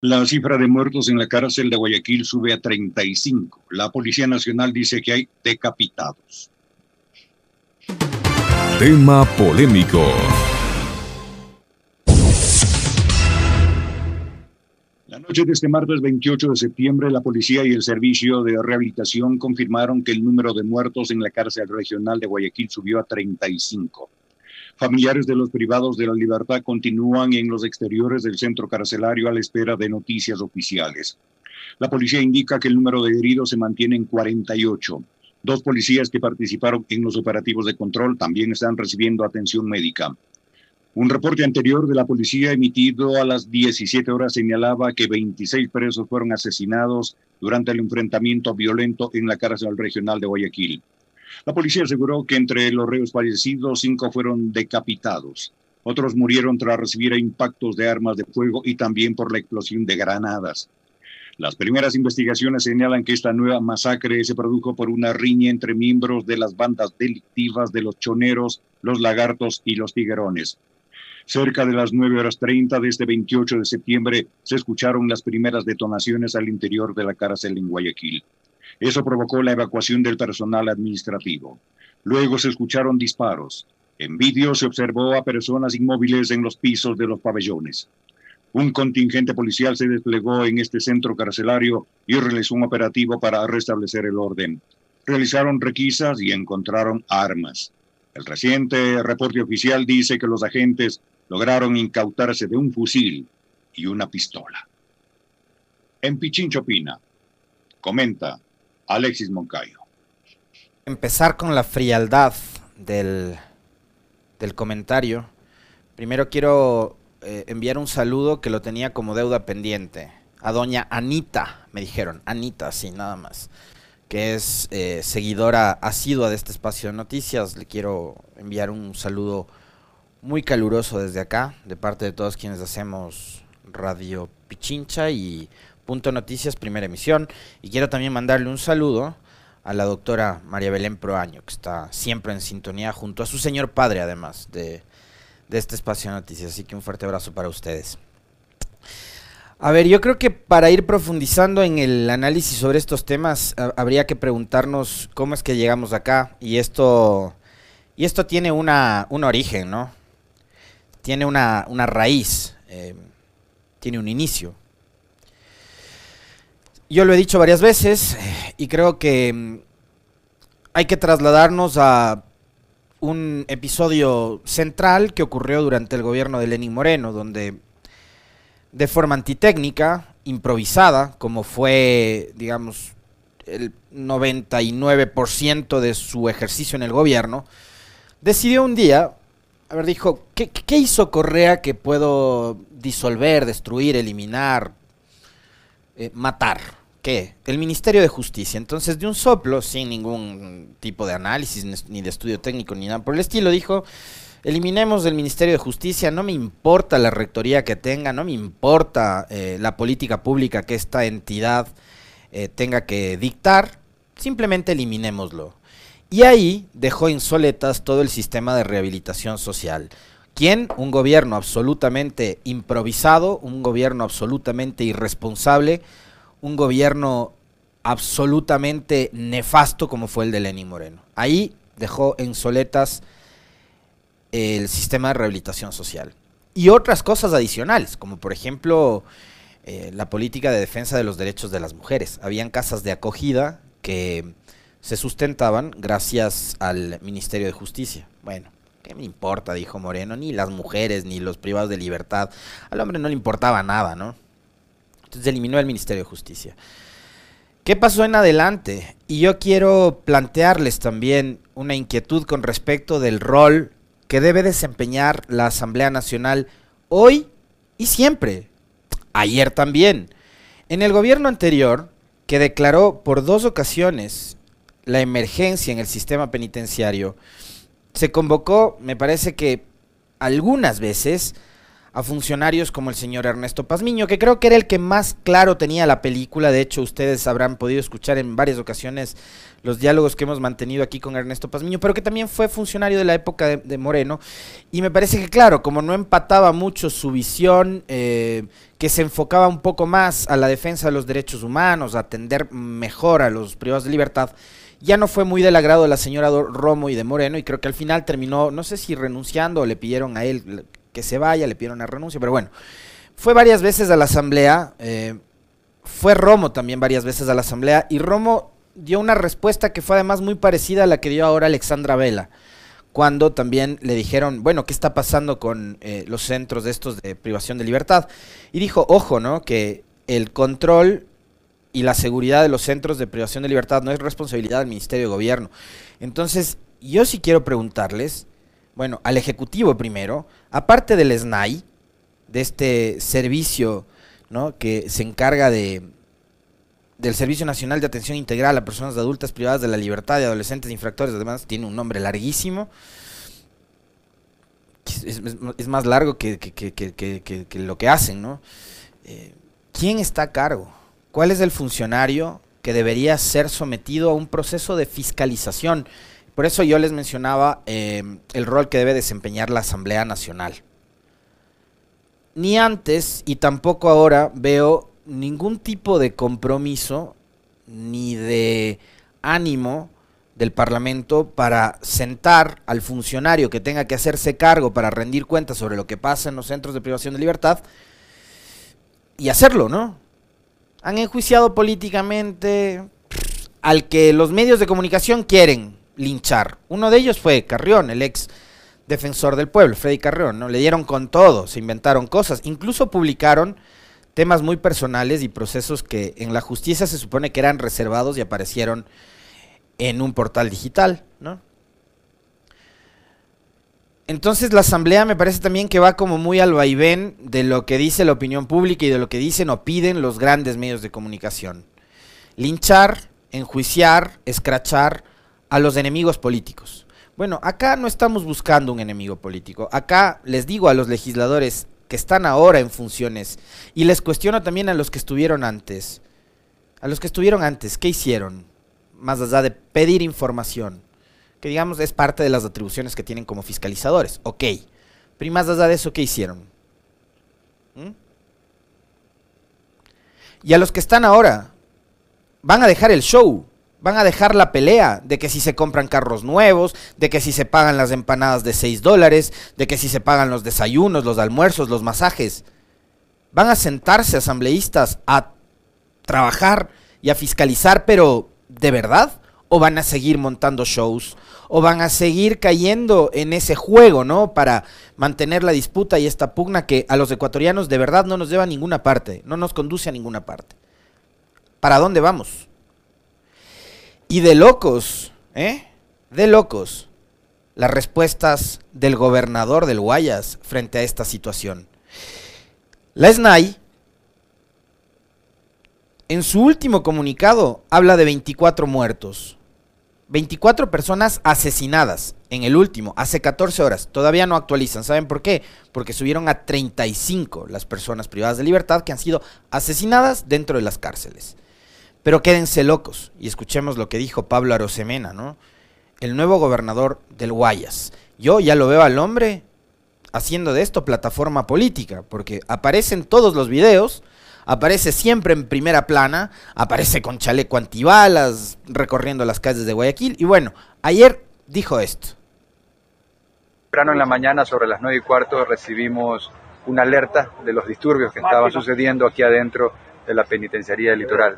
La cifra de muertos en la cárcel de Guayaquil sube a 35. La Policía Nacional dice que hay decapitados. Tema polémico. La noche de este martes 28 de septiembre, la policía y el servicio de rehabilitación confirmaron que el número de muertos en la cárcel regional de Guayaquil subió a 35. Familiares de los privados de la libertad continúan en los exteriores del centro carcelario a la espera de noticias oficiales. La policía indica que el número de heridos se mantiene en 48. Dos policías que participaron en los operativos de control también están recibiendo atención médica. Un reporte anterior de la policía emitido a las 17 horas señalaba que 26 presos fueron asesinados durante el enfrentamiento violento en la cárcel regional de Guayaquil. La policía aseguró que entre los reos fallecidos, cinco fueron decapitados. Otros murieron tras recibir impactos de armas de fuego y también por la explosión de granadas. Las primeras investigaciones señalan que esta nueva masacre se produjo por una riña entre miembros de las bandas delictivas de los choneros, los lagartos y los tiguerones. Cerca de las 9 horas 30 de este 28 de septiembre se escucharon las primeras detonaciones al interior de la cárcel en Guayaquil. Eso provocó la evacuación del personal administrativo. Luego se escucharon disparos. En vídeo se observó a personas inmóviles en los pisos de los pabellones. Un contingente policial se desplegó en este centro carcelario y realizó un operativo para restablecer el orden. Realizaron requisas y encontraron armas. El reciente reporte oficial dice que los agentes lograron incautarse de un fusil y una pistola. En Pichinchopina, comenta Alexis Moncayo. Empezar con la frialdad del, del comentario. Primero quiero eh, enviar un saludo que lo tenía como deuda pendiente. A doña Anita, me dijeron, Anita, sí, nada más. Que es eh, seguidora asidua de este espacio de noticias. Le quiero enviar un saludo muy caluroso desde acá, de parte de todos quienes hacemos Radio Pichincha y Punto Noticias, primera emisión. Y quiero también mandarle un saludo a la doctora María Belén Proaño, que está siempre en sintonía junto a su señor padre, además de, este espacio de noticias. Así que un fuerte abrazo para ustedes. A ver, yo creo que para ir profundizando en el análisis sobre estos temas, habría que preguntarnos cómo es que llegamos acá. Y esto, y esto tiene una, un origen, ¿no? Tiene una, raíz, eh, tiene un inicio. Yo lo he dicho varias veces y creo que mm, hay que trasladarnos a un episodio central que ocurrió durante el gobierno de Lenín Moreno, donde de forma antitécnica, improvisada, como fue, digamos, el 99% de su ejercicio en el gobierno, decidió un día, a ver, dijo, ¿qué, ¿qué, hizo Correa que puedo disolver, destruir, eliminar, eh, matar? ¿Qué? El Ministerio de Justicia. Entonces, de un soplo, sin ningún tipo de análisis, ni de estudio técnico, ni nada por el estilo, dijo, eliminemos del Ministerio de Justicia, no me importa la rectoría que tenga, no me importa eh, la política pública que esta entidad eh, tenga que dictar, simplemente eliminémoslo. Y ahí dejó insoletas todo el sistema de rehabilitación social. ¿Quién? Un gobierno absolutamente improvisado, un gobierno absolutamente irresponsable, un gobierno absolutamente nefasto como fue el de Lenín Moreno. Ahí dejó en soletas el sistema de rehabilitación social. Y otras cosas adicionales, como por ejemplo eh, la política de defensa de los derechos de las mujeres. Habían casas de acogida que se sustentaban gracias al Ministerio de Justicia. Bueno, ¿qué me importa? Dijo Moreno, ni las mujeres, ni los privados de libertad. Al hombre no le importaba nada, ¿no? Entonces eliminó el Ministerio de Justicia. ¿Qué pasó en adelante? Y yo quiero plantearles también una inquietud con respecto del rol que debe desempeñar la Asamblea Nacional hoy y siempre. Ayer también. En el gobierno anterior, que declaró por dos ocasiones la emergencia en el sistema penitenciario, se convocó, me parece que algunas veces, a funcionarios como el señor Ernesto Pazmiño, que creo que era el que más claro tenía la película. De hecho, ustedes habrán podido escuchar en varias ocasiones los diálogos que hemos mantenido aquí con Ernesto Pazmiño, pero que también fue funcionario de la época de, Moreno. Y me parece que, claro, como no empataba mucho su visión, eh, que se enfocaba un poco más a la defensa de los derechos humanos, a atender mejor a los privados de libertad, ya no fue muy del agrado de la señora Romo y de Moreno, y creo que al final terminó, no sé si renunciando o le pidieron a él que se vaya, le pidieron una renuncia, pero bueno, fue varias veces a la asamblea, eh, fue Romo también varias veces a la asamblea, y Romo dio una respuesta que fue además muy parecida a la que dio ahora Alexandra Vela, cuando también le dijeron, bueno, ¿qué está pasando con eh, los centros de estos de privación de libertad? Y dijo, ojo, ¿no? Que el control y la seguridad de los centros de privación de libertad no es responsabilidad del Ministerio de Gobierno. Entonces, yo sí quiero preguntarles, bueno, al Ejecutivo primero, aparte del SNAI, de este servicio ¿no? que se encarga de del Servicio Nacional de Atención Integral a Personas Adultas Privadas de la Libertad y Adolescentes Infractores, además tiene un nombre larguísimo, es, más largo que, lo que hacen, ¿no? Eh, ¿Quién está a cargo? ¿Cuál es el funcionario que debería ser sometido a un proceso de fiscalización? Por eso yo les mencionaba eh, el rol que debe desempeñar la Asamblea Nacional. Ni antes y tampoco ahora veo ningún tipo de compromiso ni de ánimo del Parlamento para sentar al funcionario que tenga que hacerse cargo para rendir cuentas sobre lo que pasa en los centros de privación de libertad y hacerlo, ¿no? Han enjuiciado políticamente al que los medios de comunicación quieren, linchar. Uno de ellos fue Carrión, el ex defensor del pueblo, Freddy Carrión, ¿no? Le dieron con todo, se inventaron cosas, incluso publicaron temas muy personales y procesos que en la justicia se supone que eran reservados y aparecieron en un portal digital, ¿no? Entonces la asamblea me parece también que va como muy al vaivén de lo que dice la opinión pública y de lo que dicen o piden los grandes medios de comunicación. Linchar, enjuiciar, escrachar, a los enemigos políticos. Bueno, acá no estamos buscando un enemigo político. Acá les digo a los legisladores que están ahora en funciones y les cuestiono también a los que estuvieron antes. A los que estuvieron antes, ¿qué hicieron? Más allá de pedir información, que digamos es parte de las atribuciones que tienen como fiscalizadores. Ok, pero más allá de eso, ¿qué hicieron? ¿Mm? Y a los que están ahora, van a dejar el show Van a dejar la pelea de que si se compran carros nuevos, de que si se pagan las empanadas de 6 dólares, de que si se pagan los desayunos, los almuerzos, los masajes. Van a sentarse asambleístas a trabajar y a fiscalizar, pero ¿de verdad? ¿O van a seguir montando shows? ¿O van a seguir cayendo en ese juego, ¿no? Para mantener la disputa y esta pugna que a los ecuatorianos de verdad no nos lleva a ninguna parte, no nos conduce a ninguna parte. ¿Para dónde vamos? Y de locos, ¿eh? De locos, las respuestas del gobernador del Guayas frente a esta situación. La SNAI, en su último comunicado, habla de 24 muertos. 24 personas asesinadas en el último, hace 14 horas. Todavía no actualizan. ¿Saben por qué? Porque subieron a 35 las personas privadas de libertad que han sido asesinadas dentro de las cárceles. Pero quédense locos y escuchemos lo que dijo Pablo Arosemena, ¿no? El nuevo gobernador del Guayas. Yo ya lo veo al hombre haciendo de esto plataforma política, porque aparece en todos los videos, aparece siempre en primera plana, aparece con chaleco antibalas, recorriendo las calles de Guayaquil, y bueno, ayer dijo esto. Temprano en la mañana, sobre las nueve y cuarto, recibimos una alerta de los disturbios que estaban sucediendo aquí adentro de la Penitenciaría del Litoral.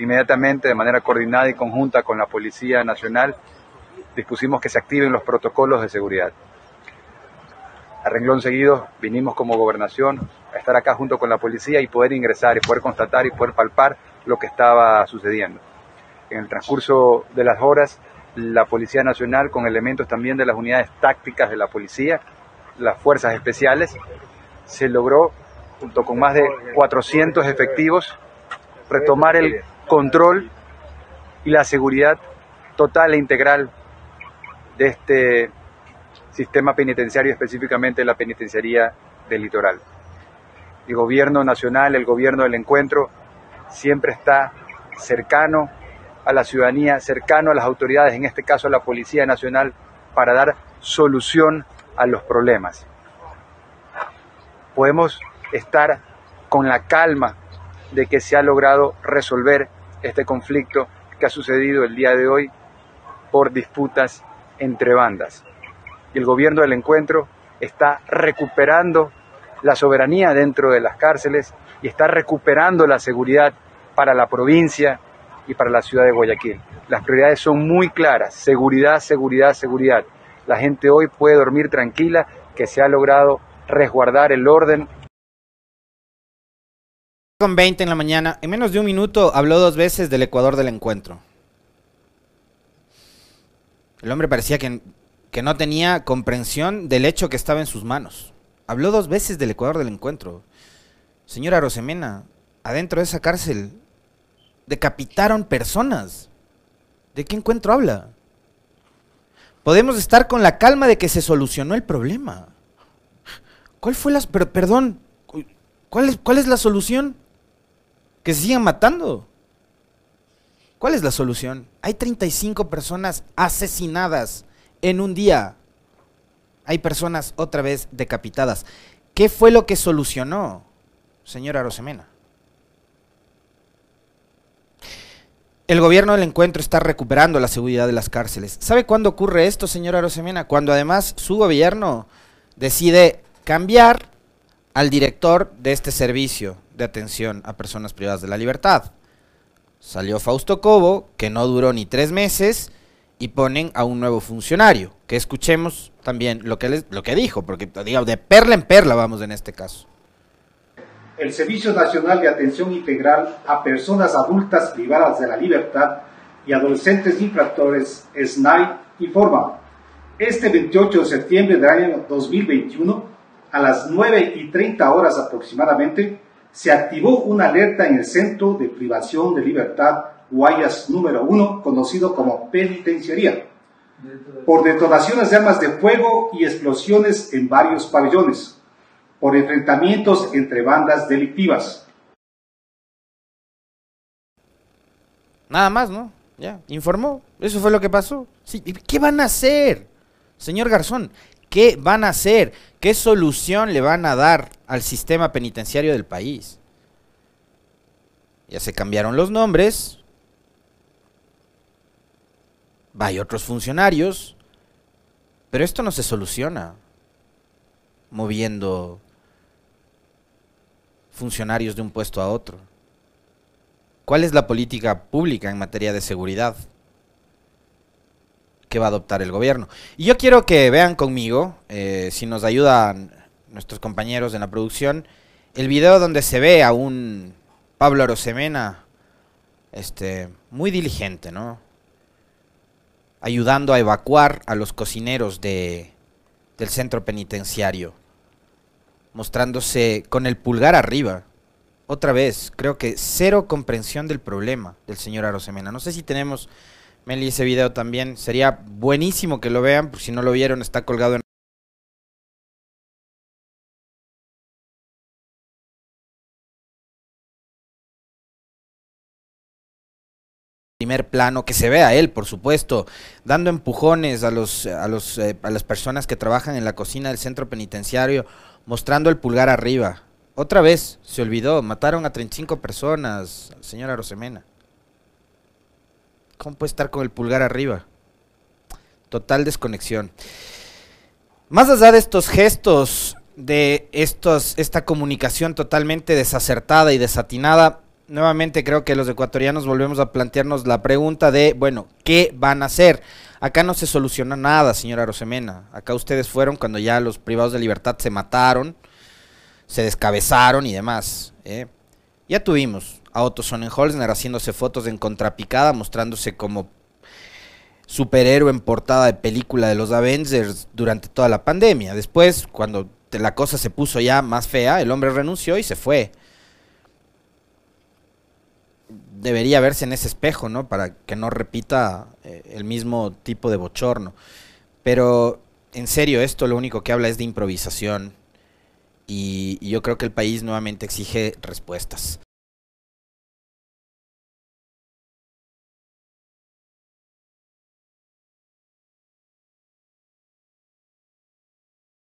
Inmediatamente, de manera coordinada y conjunta con la Policía Nacional, dispusimos que se activen los protocolos de seguridad. A renglón seguido, vinimos como gobernación a estar acá junto con la policía y poder ingresar y poder constatar y poder palpar lo que estaba sucediendo. En el transcurso de las horas, la Policía Nacional, con elementos también de las unidades tácticas de la policía, las fuerzas especiales, se logró junto con más de 400 efectivos, retomar el control y la seguridad total e integral de este sistema penitenciario, específicamente la penitenciaría del litoral. El gobierno nacional, el gobierno del encuentro, siempre está cercano a la ciudadanía, cercano a las autoridades, en este caso a la Policía Nacional, para dar solución a los problemas. Podemos estar con la calma de que se ha logrado resolver este conflicto que ha sucedido el día de hoy por disputas entre bandas. El gobierno del encuentro está recuperando la soberanía dentro de las cárceles y está recuperando la seguridad para la provincia y para la ciudad de Guayaquil. Las prioridades son muy claras, seguridad, seguridad, seguridad. La gente hoy puede dormir tranquila que se ha logrado resguardar el orden. Con 20 en la mañana, en menos de un minuto habló dos veces del Ecuador del encuentro. El hombre parecía que, que no tenía comprensión del hecho que estaba en sus manos. Habló dos veces del Ecuador del encuentro. Señora Rosemena, adentro de esa cárcel decapitaron personas. ¿De qué encuentro habla? Podemos estar con la calma de que se solucionó el problema. ¿Cuál fue la... Perdón, ¿cuál es, ¿cuál es la solución? Que se sigan matando. ¿Cuál es la solución? Hay 35 personas asesinadas en un día. Hay personas otra vez decapitadas. ¿Qué fue lo que solucionó, señora Rosemena? El gobierno del encuentro está recuperando la seguridad de las cárceles. ¿Sabe cuándo ocurre esto, señora Rosemena? Cuando además su gobierno decide cambiar al director de este servicio de atención a personas privadas de la libertad. Salió Fausto Cobo, que no duró ni tres meses, y ponen a un nuevo funcionario. Que escuchemos también lo que, les, lo que dijo, porque digamos, de perla en perla vamos en este caso el Servicio Nacional de Atención Integral a Personas Adultas Privadas de la Libertad y Adolescentes Infractores, SNAI, informa, este 28 de septiembre del año 2021, a las 9 y 30 horas aproximadamente, se activó una alerta en el Centro de Privación de Libertad Guayas número 1, conocido como penitenciaría, por detonaciones de armas de fuego y explosiones en varios pabellones por enfrentamientos entre bandas delictivas. Nada más, ¿no? Ya, informó. Eso fue lo que pasó. Sí, ¿Qué van a hacer? Señor Garzón, ¿qué van a hacer? ¿Qué solución le van a dar al sistema penitenciario del país? Ya se cambiaron los nombres. Hay otros funcionarios. Pero esto no se soluciona moviendo funcionarios de un puesto a otro? ¿Cuál es la política pública en materia de seguridad que va a adoptar el gobierno? Y yo quiero que vean conmigo, eh, si nos ayudan nuestros compañeros en la producción, el video donde se ve a un Pablo Arosemena este, muy diligente, ¿no? Ayudando a evacuar a los cocineros de, del centro penitenciario mostrándose con el pulgar arriba. Otra vez, creo que cero comprensión del problema del señor Arosemena. No sé si tenemos, Meli, ese video también. Sería buenísimo que lo vean, por si no lo vieron, está colgado en... primer plano, que se vea él, por supuesto, dando empujones a los, a los eh, a las personas que trabajan en la cocina del centro penitenciario mostrando el pulgar arriba. Otra vez, se olvidó, mataron a 35 personas, señora Rosemena. ¿Cómo puede estar con el pulgar arriba? Total desconexión. Más allá de estos gestos, de estos, esta comunicación totalmente desacertada y desatinada, nuevamente creo que los ecuatorianos volvemos a plantearnos la pregunta de, bueno, ¿qué van a hacer? Acá no se soluciona nada, señora Rosemena. Acá ustedes fueron cuando ya los privados de libertad se mataron, se descabezaron y demás. ¿eh? Ya tuvimos a Otto Sonnenholzner haciéndose fotos en contrapicada, mostrándose como superhéroe en portada de película de los Avengers durante toda la pandemia. Después, cuando la cosa se puso ya más fea, el hombre renunció y se fue debería verse en ese espejo, ¿no? Para que no repita eh, el mismo tipo de bochorno. Pero en serio, esto lo único que habla es de improvisación y, y yo creo que el país nuevamente exige respuestas.